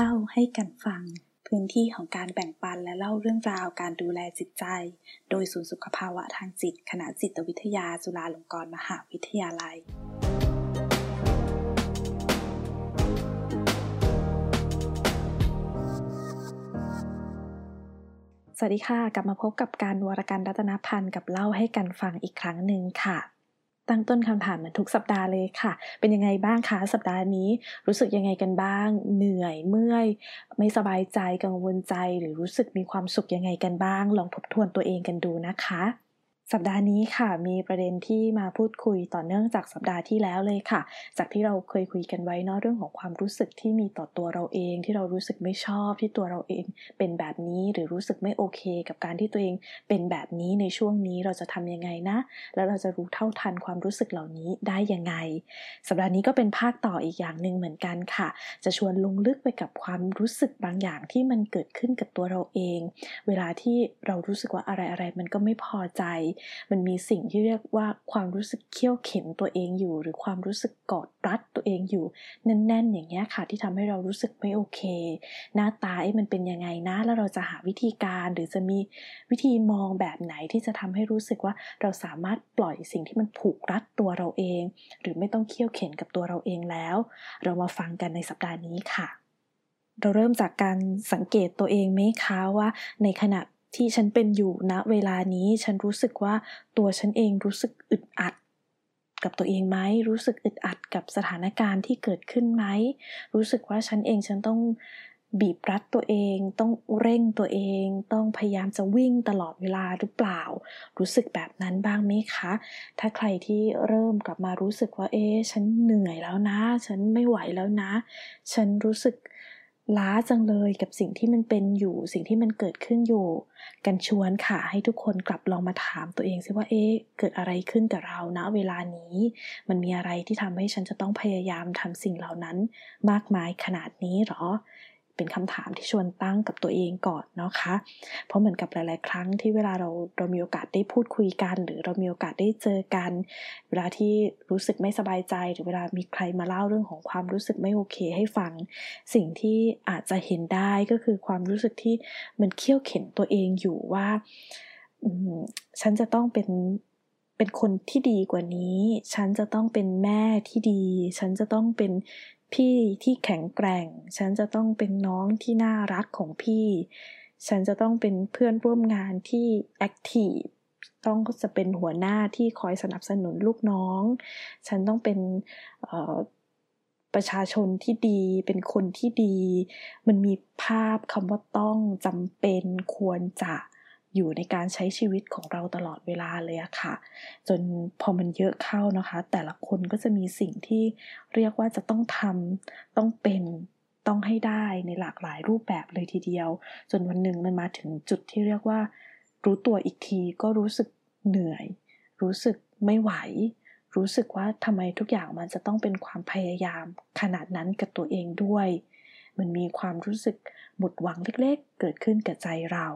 เล่าให้กันฟัง พื้นที่ของการแบ่งปันและเล่าเรื่องราวการดูแลจิตใจ โดยศูนย์สุขภาวะทางจิต คณะจิตวิทยาจุฬาลงกรณ์มหาวิทยาลัยสวัสดีค่ะ กลับมาพบกับการวรการรัตนพันธ์กับเล่าให้กันฟังอีกครั้งหนึ่งค่ะ ตั้งต้นคำถามเหมือนทุกสัปดาห์เลยค่ะ เป็นยังไงบ้างคะสัปดาห์นี้ รู้สึกยังไงกันบ้าง เหนื่อยเมื่อย ไม่สบายใจกังวลใจ หรือรู้สึกมีความสุขยังไงกันบ้าง ลองทบทวนตัวเองกันดูนะคะ สัปดาห์นี้ค่ะมีประเด็นที่มาพูดคุยต่อเนื่องจากสัปดาห์ที่แล้วเลยค่ะ จากที่เราเคยคุยกันไว้เนาะเรื่องของความรู้สึกที่มีต่อตัวเราเอง ที่เรารู้สึกไม่ชอบที่ตัวเราเองเป็นแบบนี้หรือรู้สึกไม่โอเค กับการที่ตัวเองเป็นแบบนี้ในช่วงนี้เราจะทำยังไงนะ แล้วเราจะรู้เท่าทันความรู้สึกเหล่านี้ได้ยังไง สัปดาห์นี้ก็เป็นภาคต่ออีกอย่างหนึ่งเหมือนกันค่ะ จะชวนลงลึกไปกับความรู้สึกบางอย่างที่มันเกิดขึ้นกับตัวเราเอง เวลาที่เรารู้สึกว่าอะไรอะไรมันก็ไม่พอใจมันมีสิ่งที่เรียกว่าความรู้สึกเคี่ยวเข็นตัวเองอยู่ หรือความรู้สึกกอดรัดตัวเองอยู่แน่น ๆ อย่างเงี้ยค่ะ ที่ทำให้เรารู้สึกไม่โอเค หน้าตาเอ๊ะมันเป็นยังไงนะ แล้วเราจะหาวิธีการหรือจะมีวิธีมองแบบไหนที่จะทำให้รู้สึกว่าเราสามารถปล่อยสิ่งที่มันผูกรัดตัวเราเอง หรือไม่ต้องเคี่ยวเข็นกับตัวเราเองแล้ว เรามาฟังกันในสัปดาห์นี้ค่ะเราเริ่มจากการสังเกตตัวเองไหมคะว่าในขณะ ที่ฉันเป็นอยู่ณเวลานี้ ฉันรู้สึกว่าตัวฉันเองรู้สึกอึดอัด กับตัวเองไหมรู้สึกอึดอัดกับสถานการณ์ที่เกิดขึ้นไหมรู้สึกว่าฉันเองฉันต้องบีบรัดตัวเอง ต้องเร่งตัวเอง ต้องพยายามจะวิ่งตลอดเวลาหรือเปล่า รู้สึกแบบนั้นบ้างไหมคะ ถ้าใครที่เริ่มกลับมารู้สึกว่า เอ๊ฉันเหนื่อยแล้วนะ ฉันไม่ไหวแล้วนะ ฉันรู้สึก ล้าจังเลยกับสิ่งที่มันเป็นอยู่ สิ่งที่มันเกิดขึ้นอยู่ กันชวนค่ะให้ทุกคนกลับลองมาถามตัวเองซิว่าเอ๊ะเกิดอะไรขึ้นกับเราณเวลานี้ มันมีอะไรที่ทำให้ฉันจะต้องพยายามทำสิ่งเหล่านั้นมากมายขนาดนี้หรอ เป็นคำถามที่ชวนตั้งกับตัวเองก่อนเนาะคะ เพราะเหมือนกับหลาย ๆ ครั้งที่เวลาเราเรามีโอกาสได้พูดคุยกัน หรือเรามีโอกาสได้เจอกัน เวลาที่รู้สึกไม่สบายใจ หรือเวลามีใครมาเล่าเรื่องของความรู้สึกไม่โอเคให้ฟัง สิ่งที่อาจจะเห็นได้ก็คือความรู้สึกที่มันเคี่ยวเข็นตัวเองอยู่ว่าฉันจะต้องเป็นเป็นคนที่ดีกว่านี้ ฉันจะต้องเป็นแม่ที่ดี ฉันจะต้องเป็น พี่ที่แข็งแกร่ง ฉันจะต้องเป็นน้องที่น่ารักของพี่ ฉันจะต้องเป็นเพื่อนร่วมงานที่แอคทีฟต้องจะเป็นหัวหน้าที่คอยสนับสนุนลูกน้อง ฉันต้องเป็นประชาชนที่ดี เป็นคนที่ดี มันมีภาพคำว่าต้องจำเป็นควรจะ อยู่ในการใช้ชีวิตของเราตลอดเวลาเลยอะค่ะ จนพอมันเยอะเข้านะคะ แต่ละคนก็จะมีสิ่งที่เรียกว่าจะต้องทำต้องเป็นต้องให้ได้ในหลากหลายรูปแบบเลยทีเดียว จนวันหนึ่งมันมาถึงจุดที่เรียกว่า รู้ตัวอีกทีก็รู้สึกเหนื่อย รู้สึกไม่ไหว รู้สึกว่าทำไมทุกอย่างมันจะต้องเป็นความพยายาม ขนาดนั้นกับตัวเองด้วย มันมีความรู้สึกหมดหวังเล็กๆ เกิดขึ้นกับใจเรา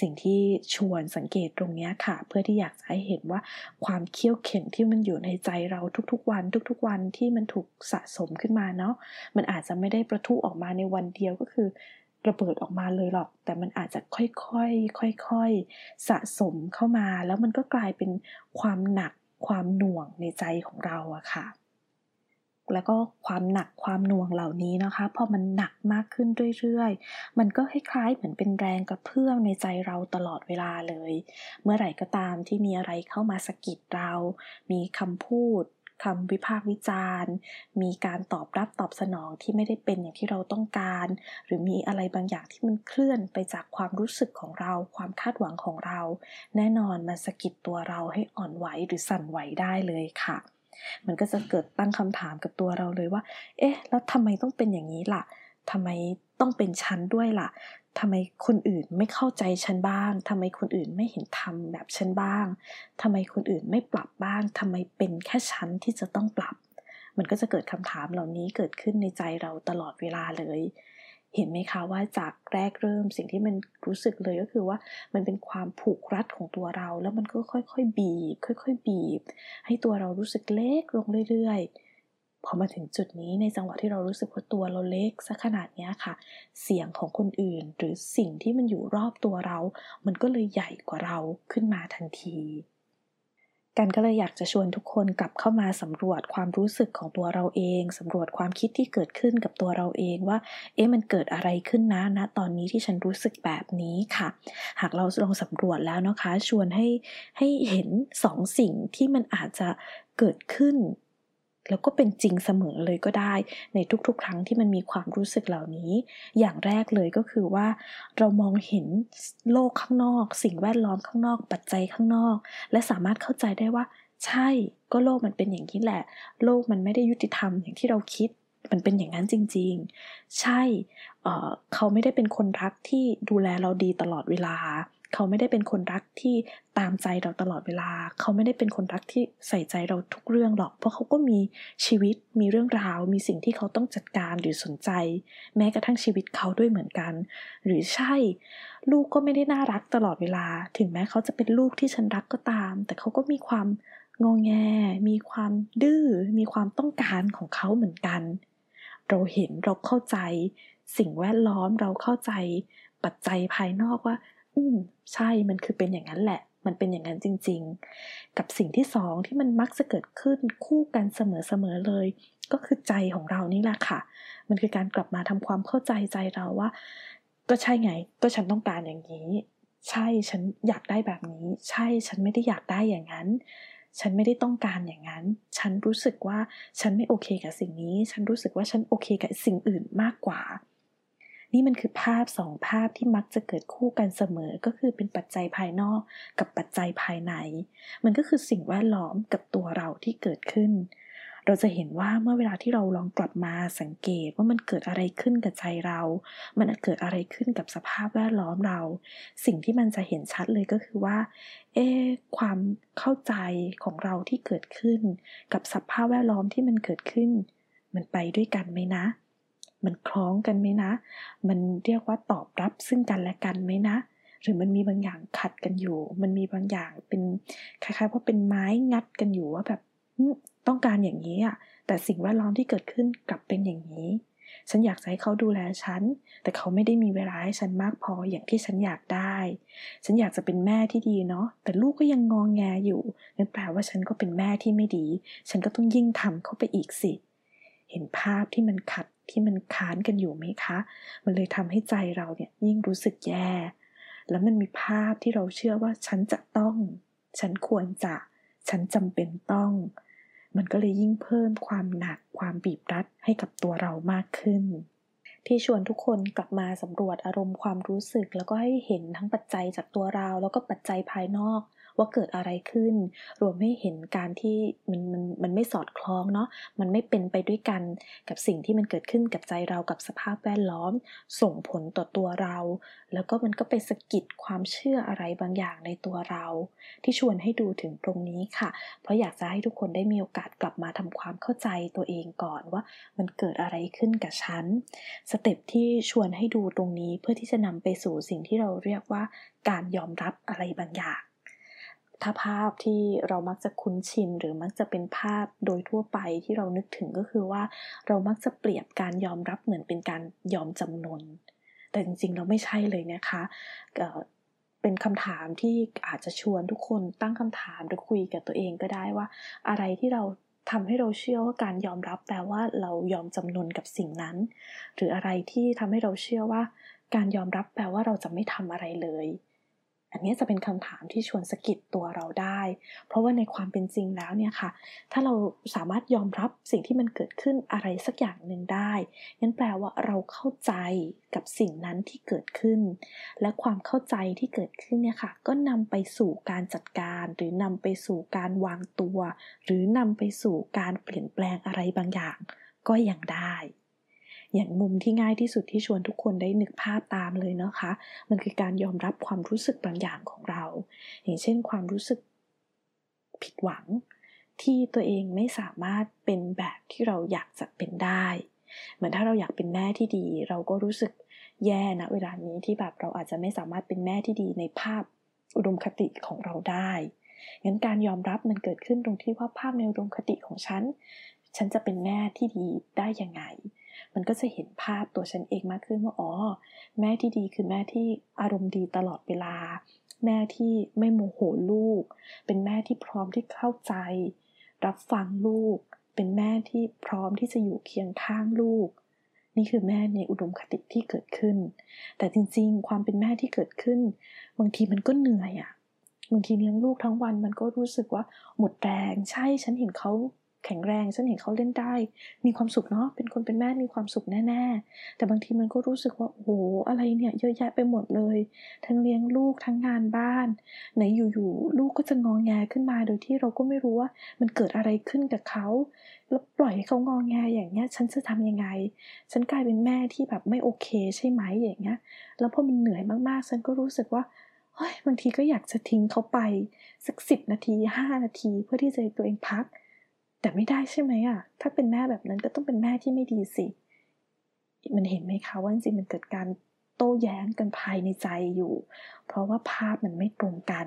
สิ่งที่ชวนสังเกตตรงนี้ค่ะ เพื่อที่อยากจะให้เห็นว่าความเคี่ยวเข็นที่มันอยู่ในใจเราทุกๆวัน ทุกๆวันที่มันถูกสะสมขึ้นมาเนาะมันอาจจะไม่ได้ประทุออกมาในวันเดียวก็คือระเบิดออกมาเลยหรอก แต่มันอาจจะค่อยๆค่อยๆสะสมเข้ามา แล้วมันก็กลายเป็นความหนักความหน่วงในใจของเราอะค่ะ แล้วก็ความหนักความหน่วงเหล่านี้นะคะพอมันหนักมากขึ้นเรื่อยๆ มันก็คล้ายๆเหมือนเป็นแรงกระเพื่อมในใจเราตลอดเวลาเลย เมื่อไหร่ก็ตามที่มีอะไรเข้ามาสะกิดเรา มีคำพูดคำวิพากษ์วิจารณ์ มีการตอบรับตอบสนองที่ไม่ได้เป็นอย่างที่เราต้องการ หรือมีอะไรบางอย่างที่มันเคลื่อนไปจากความรู้สึกของเรา ความคาดหวังของเรา แน่นอนมันสะกิดตัวเราให้อ่อนไหวหรือสั่นไหวได้เลยค่ะ มันก็จะเกิดตั้งคำถามกับตัวเราเลยว่า เอ๊ะ แล้วทำไมต้องเป็นอย่างนี้ล่ะทำไมต้องเป็นฉันด้วยล่ะทำไมคนอื่นไม่เข้าใจฉันบ้าง ทำไมคนอื่นไม่เห็นทำแบบฉันบ้าง ทำไมคนอื่นไม่ปรับบ้าง ทำไมเป็นแค่ฉันที่จะต้องปรับ มันก็จะเกิดคำถามเหล่านี้เกิดขึ้นในใจเราตลอดเวลาเลย เห็นไหมคะว่าจากแรกเริ่มสิ่งที่มันรู้สึกเลยก็คือว่ามันเป็นความผูกรัดของตัวเรา แล้วมันก็ค่อยๆ บีบ ค่อย ๆ บีบ ให้ตัวเรารู้สึกเล็กลงเรื่อยๆ พอมาถึงจุดนี้ในจังหวะที่เรารู้สึกว่าตัวเราเล็กสักขนาดนี้ค่ะ เสียงของคนอื่น หรือสิ่งที่มันอยู่รอบตัวเรา มันก็เลยใหญ่กว่าเราขึ้นมาทันที กันก็เลยอยากจะชวนทุกคนกลับเข้ามาสำรวจความรู้สึกของตัวเราเองสำรวจความคิดที่เกิดขึ้นกับตัวเราเองว่า เอ๊ะมันเกิดอะไรขึ้นนะณตอนนี้ที่ฉันรู้สึกแบบนี้ค่ะ หากเราลองสำรวจแล้วนะคะ ชวนให้ให้เห็นสองสิ่งที่มันอาจจะเกิดขึ้น แล้วก็เป็นจริงเสมอเลยก็ได้ ในทุกๆ ครั้งที่มันมีความรู้สึกเหล่านี้ อย่างแรกเลยก็คือว่า เรามองเห็นโลกข้างนอก สิ่งแวดล้อมข้างนอก ปัจจัยข้างนอก และสามารถเข้าใจได้ว่า ใช่ก็โลกมันเป็นอย่างนี้แหละ โลกมันไม่ได้ยุติธรรมอย่างที่เราคิดมันเป็นอย่างนั้นจริง ๆ ใช่เเขาไม่ได้เป็นคนรักที่ดูแลเราดีตลอดเวลา เขาไม่ได้เป็นคนรักที่ตามใจเราตลอดเวลา เขาไม่ได้เป็นคนรักที่ใส่ใจเราทุกเรื่องหรอก เพราะเขาก็มีชีวิต มีเรื่องราว มีสิ่งที่เขาต้องจัดการหรือสนใจ แม้กระทั่งชีวิตเขาด้วยเหมือนกัน หรือใช่ ลูกก็ไม่ได้น่ารักตลอดเวลา ถึงแม้เขาจะเป็นลูกที่ฉันรักก็ตาม แต่เขาก็มีความงงแง มีความดื้อ มีความต้องการของเขาเหมือนกัน เราเห็นเราเข้าใจ สิ่งแวดล้อมเราเข้าใจปัจจัยภายนอกว่า อืมใช่มันคือเป็นอย่างนั้นแหละ มันเป็นอย่างนั้นจริง ๆ กับสิ่งที่สองที่มันมักจะเกิดขึ้นคู่กันเสมอๆเลย ก็คือใจของเรานี่แหละค่ะ มันคือการกลับมาทำความเข้าใจใจเราว่า ก็ใช่ไง ก็ฉันต้องการอย่างนี้ ใช่ฉันอยากได้แบบนี้ ใช่ฉันไม่ได้อยากได้อย่างนั้นฉันไม่ได้ต้องการอย่างนั้น ฉันรู้สึกว่าฉันไม่โอเคกับสิ่งนี้ ฉันรู้สึกว่าฉันโอเคกับสิ่งอื่นมากกว่า นี่มันคือภาพสองภาพที่มักจะเกิดคู่กันเสมอ ก็คือเป็นปัจจัยภายนอกกับปัจจัยภายใน มันก็คือสิ่งแวดล้อมกับตัวเราที่เกิดขึ้น เราจะเห็นว่าเมื่อเวลาที่เราลองกลับมาสังเกตว่ามันเกิดอะไรขึ้นกับใจเรา มันเกิดอะไรขึ้นกับสภาพแวดล้อมเรา สิ่งที่มันจะเห็นชัดเลยก็คือว่า เอ๊ความเข้าใจของเราที่เกิดขึ้น กับสภาพแวดล้อมที่มันเกิดขึ้น มันไปด้วยกันไหมนะ มันคล้องกันไหมนะ มันเรียกว่าตอบรับซึ่งกันและกันไหมนะ หรือมันมีบางอย่างขัดกันอยู่ มันมีบางอย่างเป็นคล้ายๆว่าเป็นไม้งัดกันอยู่ว่าแบบต้องการอย่างนี้อะ แต่สิ่งแวดล้อมที่เกิดขึ้นกลับเป็นอย่างนี้ ฉันอยากให้เขาดูแลฉัน แต่เขาไม่ได้มีเวลาให้ฉันมากพออย่างที่ฉันอยากได้ ฉันอยากจะเป็นแม่ที่ดีเนาะ แต่ลูกก็ยังงองแงอยู่นั่นแปลว่าฉันก็เป็นแม่ที่ไม่ดี ฉันก็ต้องยิ่งทำเข้าไปอีกสิ เห็นภาพที่มันขัด ที่มันค้านกันอยู่ไหมคะ มันเลยทำให้ใจเราเนี่ยยิ่งรู้สึกแย่ แล้วมันมีภาพที่เราเชื่อว่าฉันจะต้อง ฉันควรจะ ฉันจำเป็นต้อง มันก็เลยยิ่งเพิ่มความหนักความบีบรัดให้กับตัวเรามากขึ้น ที่ชวนทุกคนกลับมาสำรวจอารมณ์ความรู้สึก แล้วก็ให้เห็นทั้งปัจจัยจากตัวเรา แล้วก็ปัจจัยภายนอก ว่าเกิดอะไรขึ้น รวมให้เห็นการที่มันมันมันไม่สอดคล้องเนาะมันไม่เป็นไปด้วยกันกับสิ่งที่มันเกิดขึ้นกับใจเรากับสภาพแวดล้อม ส่งผลต่อตัวเรา แล้วก็มันก็ไปสะกิดความเชื่ออะไรบางอย่างในตัวเรา ที่ชวนให้ดูถึงตรงนี้ค่ะ เพราะอยากจะให้ทุกคนได้มีโอกาสกลับมาทำความเข้าใจตัวเองก่อนว่ามันเกิดอะไรขึ้นกับฉันสเต็ปที่ชวนให้ดูตรงนี้เพื่อที่จะนำไปสู่สิ่งที่เราเรียกว่าการยอมรับอะไรบางอย่าง ถ้าภาพที่เรามักจะคุ้นชิน หรือมักจะเป็นภาพโดยทั่วไปที่เรานึกถึงก็คือว่าเรามักจะเปรียบการยอมรับเหมือนเป็นการยอมจำนน แต่จริงๆเราไม่ใช่เลยนะคะเป็นคำถามที่อาจจะชวนทุกคนตั้งคำถามหรือคุยกับตัวเองก็ได้ว่า อะไรที่เราทำให้เราเชื่อว่าการยอมรับแปลว่าเรายอมจำนนกับสิ่งนั้น หรืออะไรที่ทำให้เราเชื่อว่า การยอมรับแปลว่าเราจะไม่ทำอะไรเลย อันนี้จะเป็นคำถามที่ชวนสะกิดตัวเราได้ เพราะว่าในความเป็นจริงแล้วเนี่ยค่ะ ถ้าเราสามารถยอมรับสิ่งที่มันเกิดขึ้นอะไรสักอย่างหนึ่งได้งั้นแปลว่าเราเข้าใจกับสิ่งนั้นที่เกิดขึ้น และความเข้าใจที่เกิดขึ้นเนี่ยค่ะ ก็นำไปสู่การจัดการ หรือนำไปสู่การวางตัว หรือนำไปสู่การเปลี่ยนแปลงอะไรบางอย่าง ก็ยังได้ อย่างมุมที่ง่ายที่สุดที่ชวนทุกคนได้นึกภาพตามเลยนะคะ มันคือการยอมรับความรู้สึกบางอย่างของเรา อย่างเช่นความรู้สึกผิดหวัง ที่ตัวเองไม่สามารถเป็นแบบที่เราอยากจะเป็นได้ เหมือนถ้าเราอยากเป็นแม่ที่ดี เราก็รู้สึกแย่นะเวลานี้ที่แบบเราอาจจะไม่สามารถเป็นแม่ที่ดีในภาพอุดมคติของเราได้งั้นการยอมรับมันเกิดขึ้นตรงที่ว่าภาพในอุดมคติของฉัน ฉันจะเป็นแม่ที่ดีได้ยังไง มันก็จะเห็นภาพตัวฉันเองมากขึ้นว่า อ๋อ แม่ที่ดีคือแม่ที่อารมณ์ดีตลอดเวลา แม่ที่ไม่โมโหลูก เป็นแม่ที่พร้อมที่เข้าใจ รับฟังลูก เป็นแม่ที่พร้อมที่จะอยู่เคียงข้างลูก นี่คือแม่ในอุดมคติที่เกิดขึ้น แต่จริงๆ ความเป็นแม่ที่เกิดขึ้น บางทีมันก็เหนื่อยอะ่ะบางทีเลี้ยงลูกทั้งวันมันก็รู้สึกว่าหมดแรง ใช่ฉันเห็นเขา แข็งแรงฉันเห็นเขาเล่นได้ มีความสุขเนาะเป็นคนเป็นแม่มีความสุขแน่ๆ แต่บางทีมันก็รู้สึกว่าโอ้โหอะไรเนี่ยเยอะแยะไปหมดเลย ทั้งเลี้ยงลูกทั้งงานบ้านไหนอยู่ๆลูกก็จะงองแงขึ้นมาโดยที่เราก็ไม่รู้ว่ามันเกิดอะไรขึ้นกับเขาแล้วปล่อยให้เขางองแงอย่างเงี้ย ฉันจะทำยังไง ฉันกลายเป็นแม่ที่แบบไม่โอเคใช่ไหมอย่างเงี้ย แล้วพอมันเหนื่อยมากๆ ฉันก็รู้สึกว่าเฮ้ยบางทีก็อยากจะทิ้งเขาไป สักสิบนาทีห้านาทีเพื่อที่จะตัวเองพัก แต่ไม่ได้ใช่ไหมอะถ้าเป็นแม่แบบนั้นก็ต้องเป็นแม่ที่ไม่ดีสิ มันเห็นไหมคะว่าจริงมันเกิดการโต้แย้งกันภายในใจอยู่ เพราะว่าภาพมันไม่ตรงกัน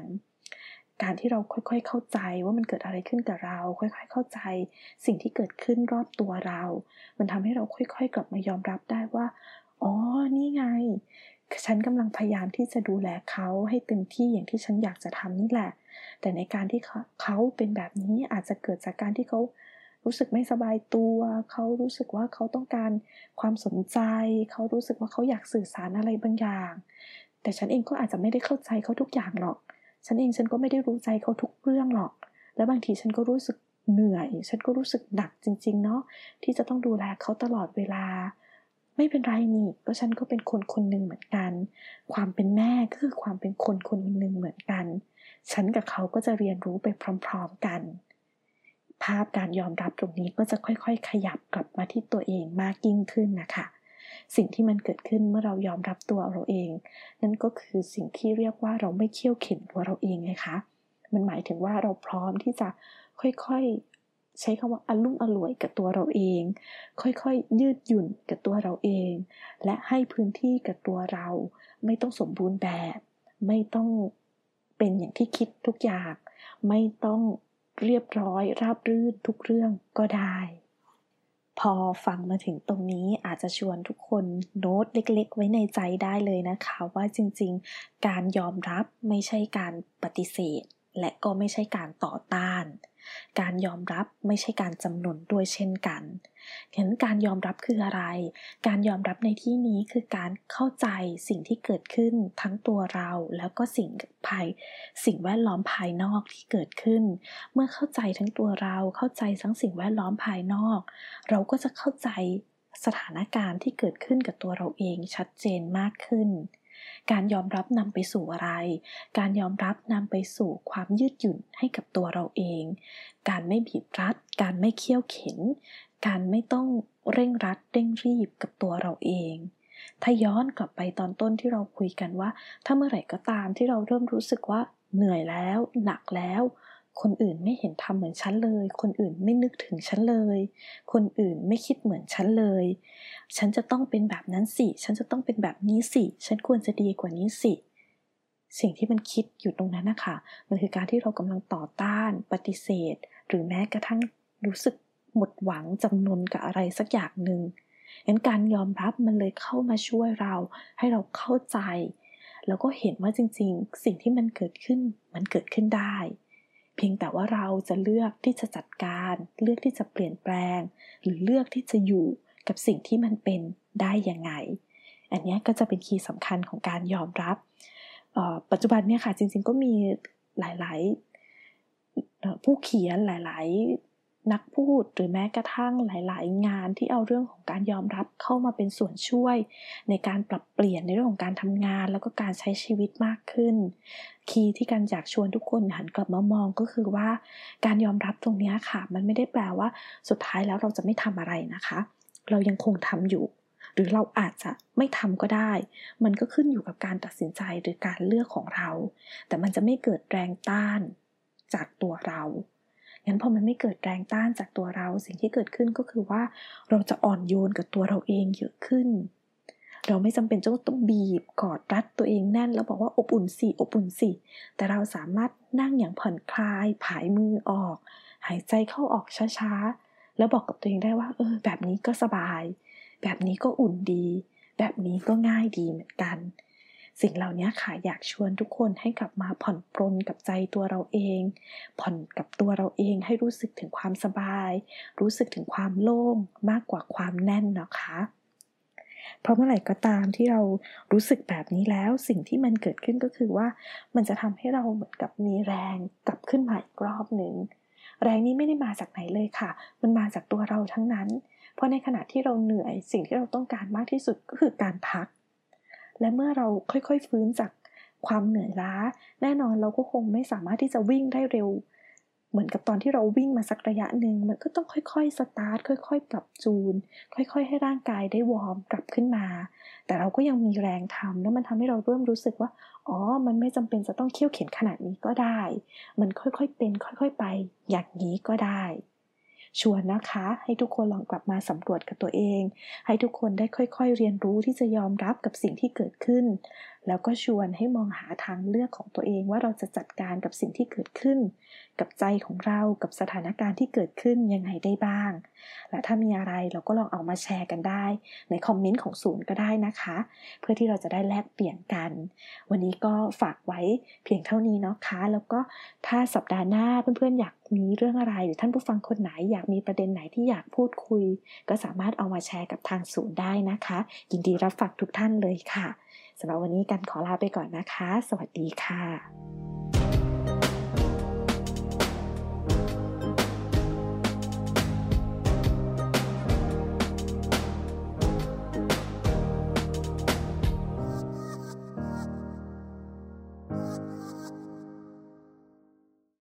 การที่เราค่อยๆเข้าใจว่ามันเกิดอะไรขึ้นกับเรา ค่อย ๆ เข้าใจ สิ่งที่เกิดขึ้นรอบตัวเรา มันทำให้เราค่อย ๆ กลับมายอมรับได้ว่า อ๋อ นี่ไง ฉันกำลังพยายามที่จะดูแลเขาให้เต็มที่อย่างที่ฉันอยากจะทำนี่แหละ แต่ในการที่เขาเป็นแบบนี้อาจจะเกิดจากการที่เขารู้สึกไม่สบายตัว เขารู้สึกว่าเขาต้องการความสนใจ เขารู้สึกว่าเขาอยากสื่อสารอะไรบางอย่าง แต่ฉันเองก็อาจจะไม่ได้เข้าใจเขาทุกอย่างหรอก ฉันเองฉันก็ไม่ได้รู้ใจเขาทุกเรื่องหรอก และบางทีฉันก็รู้สึกเหนื่อย ฉันก็รู้สึกหนักจริง ๆ เนาะที่จะต้องดูแลเขาตลอดเวลา ไม่เป็นไรนี่ก็ฉันก็เป็นคนคนหนึ่งเหมือนกัน ความเป็นแม่ก็คือความเป็นคนคนหนึ่งเหมือนกัน ฉันกับเขาก็จะเรียนรู้ไปพร้อม ๆกัน ภาพการยอมรับตรงนี้ก็จะค่อยๆ ขยับกลับมาที่ตัวเองมากยิ่งขึ้นนะคะ สิ่งที่มันเกิดขึ้นเมื่อเรายอมรับตัวเราเอง นั่นก็คือสิ่งที่เรียกว่าเราไม่เคี่ยวเข็นตัวเราเองไงคะมันหมายถึงว่าเราพร้อมที่จะค่อยๆ ใช้คำว่าอลุ่มอล่วยกับตัวเราเอง ค่อยๆ ยืดหยุ่นกับตัวเราเอง และให้พื้นที่กับตัวเรา ไม่ต้องสมบูรณ์แบบ ไม่ต้องเป็นอย่างที่คิดทุกอย่าง ไม่ต้องเรียบร้อย ราบรื่นทุกเรื่องก็ได้ พอฟังมาถึงตรงนี้อาจจะชวนทุกคนโน้ตเล็กๆ ไว้ในใจได้เลยนะคะ ว่าจริงๆ การยอมรับไม่ใช่การปฏิเสธ และก็ไม่ใช่การต่อต้าน การยอมรับไม่ใช่การจำนนด้วยเช่นกันเห็นการยอมรับคืออะไร การยอมรับในที่นี้คือการเข้าใจสิ่งที่เกิดขึ้นทั้งตัวเรา แล้วก็สิ่งภายสิ่งแวดล้อมภายนอกที่เกิดขึ้น เมื่อเข้าใจทั้งตัวเราเข้าใจทั้งสิ่งแวดล้อมภายนอก เราก็จะเข้าใจสถานการณ์ที่เกิดขึ้นกับตัวเราเองชัดเจนมากขึ้น การยอมรับนำไปสู่อะไร การยอมรับนำไปสู่ความยืดหยุ่นให้กับตัวเราเอง การไม่บีบรัด การไม่เคี่ยวเข็น การไม่ต้องเร่งรัดเร่งรีบกับตัวเราเอง ถ้าย้อนกลับไปตอนต้นที่เราคุยกันว่า ถ้าเมื่อไหร่ก็ตามที่เราเริ่มรู้สึกว่าเหนื่อยแล้ว หนักแล้ว คนอื่นไม่เห็นทำเหมือนฉันเลย คนอื่นไม่นึกถึงฉันเลย คนอื่นไม่คิดเหมือนฉันเลย ฉันจะต้องเป็นแบบนั้นสิ ฉันจะต้องเป็นแบบนี้สิ ฉันควรจะดีกว่านี้สิ สิ่งที่มันคิดอยู่ตรงนั้นนะคะ มันคือการที่เรากำลังต่อต้าน ปฏิเสธ หรือแม้กระทั่งรู้สึกหมดหวังจำนนกับอะไรสักอย่างหนึ่งงั้นการยอมรับมันเลยเข้ามาช่วยเรา ให้เราเข้าใจ แล้วก็เห็นว่าจริงๆ สิ่งที่มันเกิดขึ้นมันเกิดขึ้นได้ เพียงแต่ว่าเราจะเลือกที่จะจัดการ เลือกที่จะเปลี่ยนแปลง หรือเลือกที่จะอยู่กับสิ่งที่มันเป็นได้ยังไง อันนี้ก็จะเป็นคีย์สำคัญของการยอมรับ ปัจจุบันเนี่ยค่ะจริงๆก็มีหลายๆผู้เขียนหลาย ๆ นักพูดหรือแม้กระทั่งหลาย ๆ งานที่เอาเรื่องของการยอมรับเข้ามาเป็นส่วนช่วย ในการปรับเปลี่ยนในเรื่องของการทำงาน แล้วก็การใช้ชีวิตมากขึ้น คีย์ที่การอยากชวนทุกคนหันกลับมามองก็คือว่า การยอมรับตรงนี้ค่ะ มันไม่ได้แปลว่าสุดท้ายแล้วเราจะไม่ทำอะไรนะคะ เรายังคงทำอยู่ หรือเราอาจจะไม่ทำก็ได้ มันก็ขึ้นอยู่กับการตัดสินใจหรือการเลือกของเรา แต่มันจะไม่เกิดแรงต้านจากตัวเรา งั้นพอมันไม่เกิดแรงต้านจากตัวเรา สิ่งที่เกิดขึ้นก็คือว่าเราจะอ่อนโยนกับตัวเราเองเยอะขึ้น เราไม่จำเป็นจะต้องบีบกอดรัดตัวเองแน่น แล้วบอกว่าอบอุ่นสิอบอุ่นสิแต่เราสามารถนั่งอย่างผ่อนคลาย ผายมือออก หายใจเข้าออกช้าๆ แล้วบอกกับตัวเองได้ว่า เออ แบบนี้ก็สบาย แบบนี้ก็อุ่นดี แบบนี้ก็ง่ายดีเหมือนกัน สิ่งเหล่านี้ค่ะอยากชวนทุกคนให้กลับมาผ่อนปรนกับใจตัวเราเอง ผ่อนกับตัวเราเองให้รู้สึกถึงความสบาย รู้สึกถึงความโล่งมากกว่าความแน่นนะคะเพราะเมื่อไหร่ก็ตามที่เรารู้สึกแบบนี้แล้วสิ่งที่มันเกิดขึ้นก็คือว่า มันจะทำให้เราเหมือนกับมีแรงกลับขึ้นมาอีกรอบหนึ่งแรงนี้ไม่ได้มาจากไหนเลยค่ะ มันมาจากตัวเราทั้งนั้น เพราะในขณะที่เราเหนื่อยสิ่งที่เราต้องการมากที่สุดก็คือการพัก และเมื่อเราค่อยๆฟื้นจากความเหนื่อยล้า แน่นอนเราก็คงไม่สามารถที่จะวิ่งได้เร็ว เหมือนกับตอนที่เราวิ่งมาสักระยะหนึ่งมันก็ต้องค่อยๆสตาร์ทค่อย ๆ ปรับจูน ค่อยๆ ให้ร่างกายได้วอร์มกลับขึ้นมา แต่เราก็ยังมีแรงทำแล้วมันทำให้เราเริ่มรู้สึกว่าอ๋อ มันไม่จำเป็นจะต้องเคี่ยวเข็นขนาดนี้ก็ได้ มันค่อยๆเป็น ค่อย ๆ ไป อย่างนี้ก็ได้ ชวนนะคะ ให้ทุกคนลองกลับมาสำรวจกับตัวเอง ให้ทุกคนได้ค่อยๆ เรียนรู้ที่จะยอมรับกับสิ่งที่เกิดขึ้น แล้วก็ชวนให้มองหาทางเลือกของตัวเองว่าเราจะจัดการกับสิ่งที่เกิดขึ้น กับใจของเรากับสถานการณ์ที่เกิดขึ้นยังไงได้บ้าง และถ้ามีอะไรเราก็ลองเอามาแชร์กันได้ ในคอมเมนต์ของศูนย์ก็ได้นะคะ เพื่อที่เราจะได้แลกเปลี่ยนกัน วันนี้ก็ฝากไว้เพียงเท่านี้นะคะ แล้วก็ถ้าสัปดาห์หน้าเพื่อนๆอยาก มีเรื่องอะไรหรือท่านผู้ฟังคนไหนอยากมีประเด็นไหนที่อยากพูดคุย ก็สามารถเอามาแชร์กับทางศูนย์ได้นะคะ ยินดีรับฟังทุกท่านเลยค่ะสำหรับวันนี้กันขอลาไปก่อนนะคะ สวัสดีค่ะ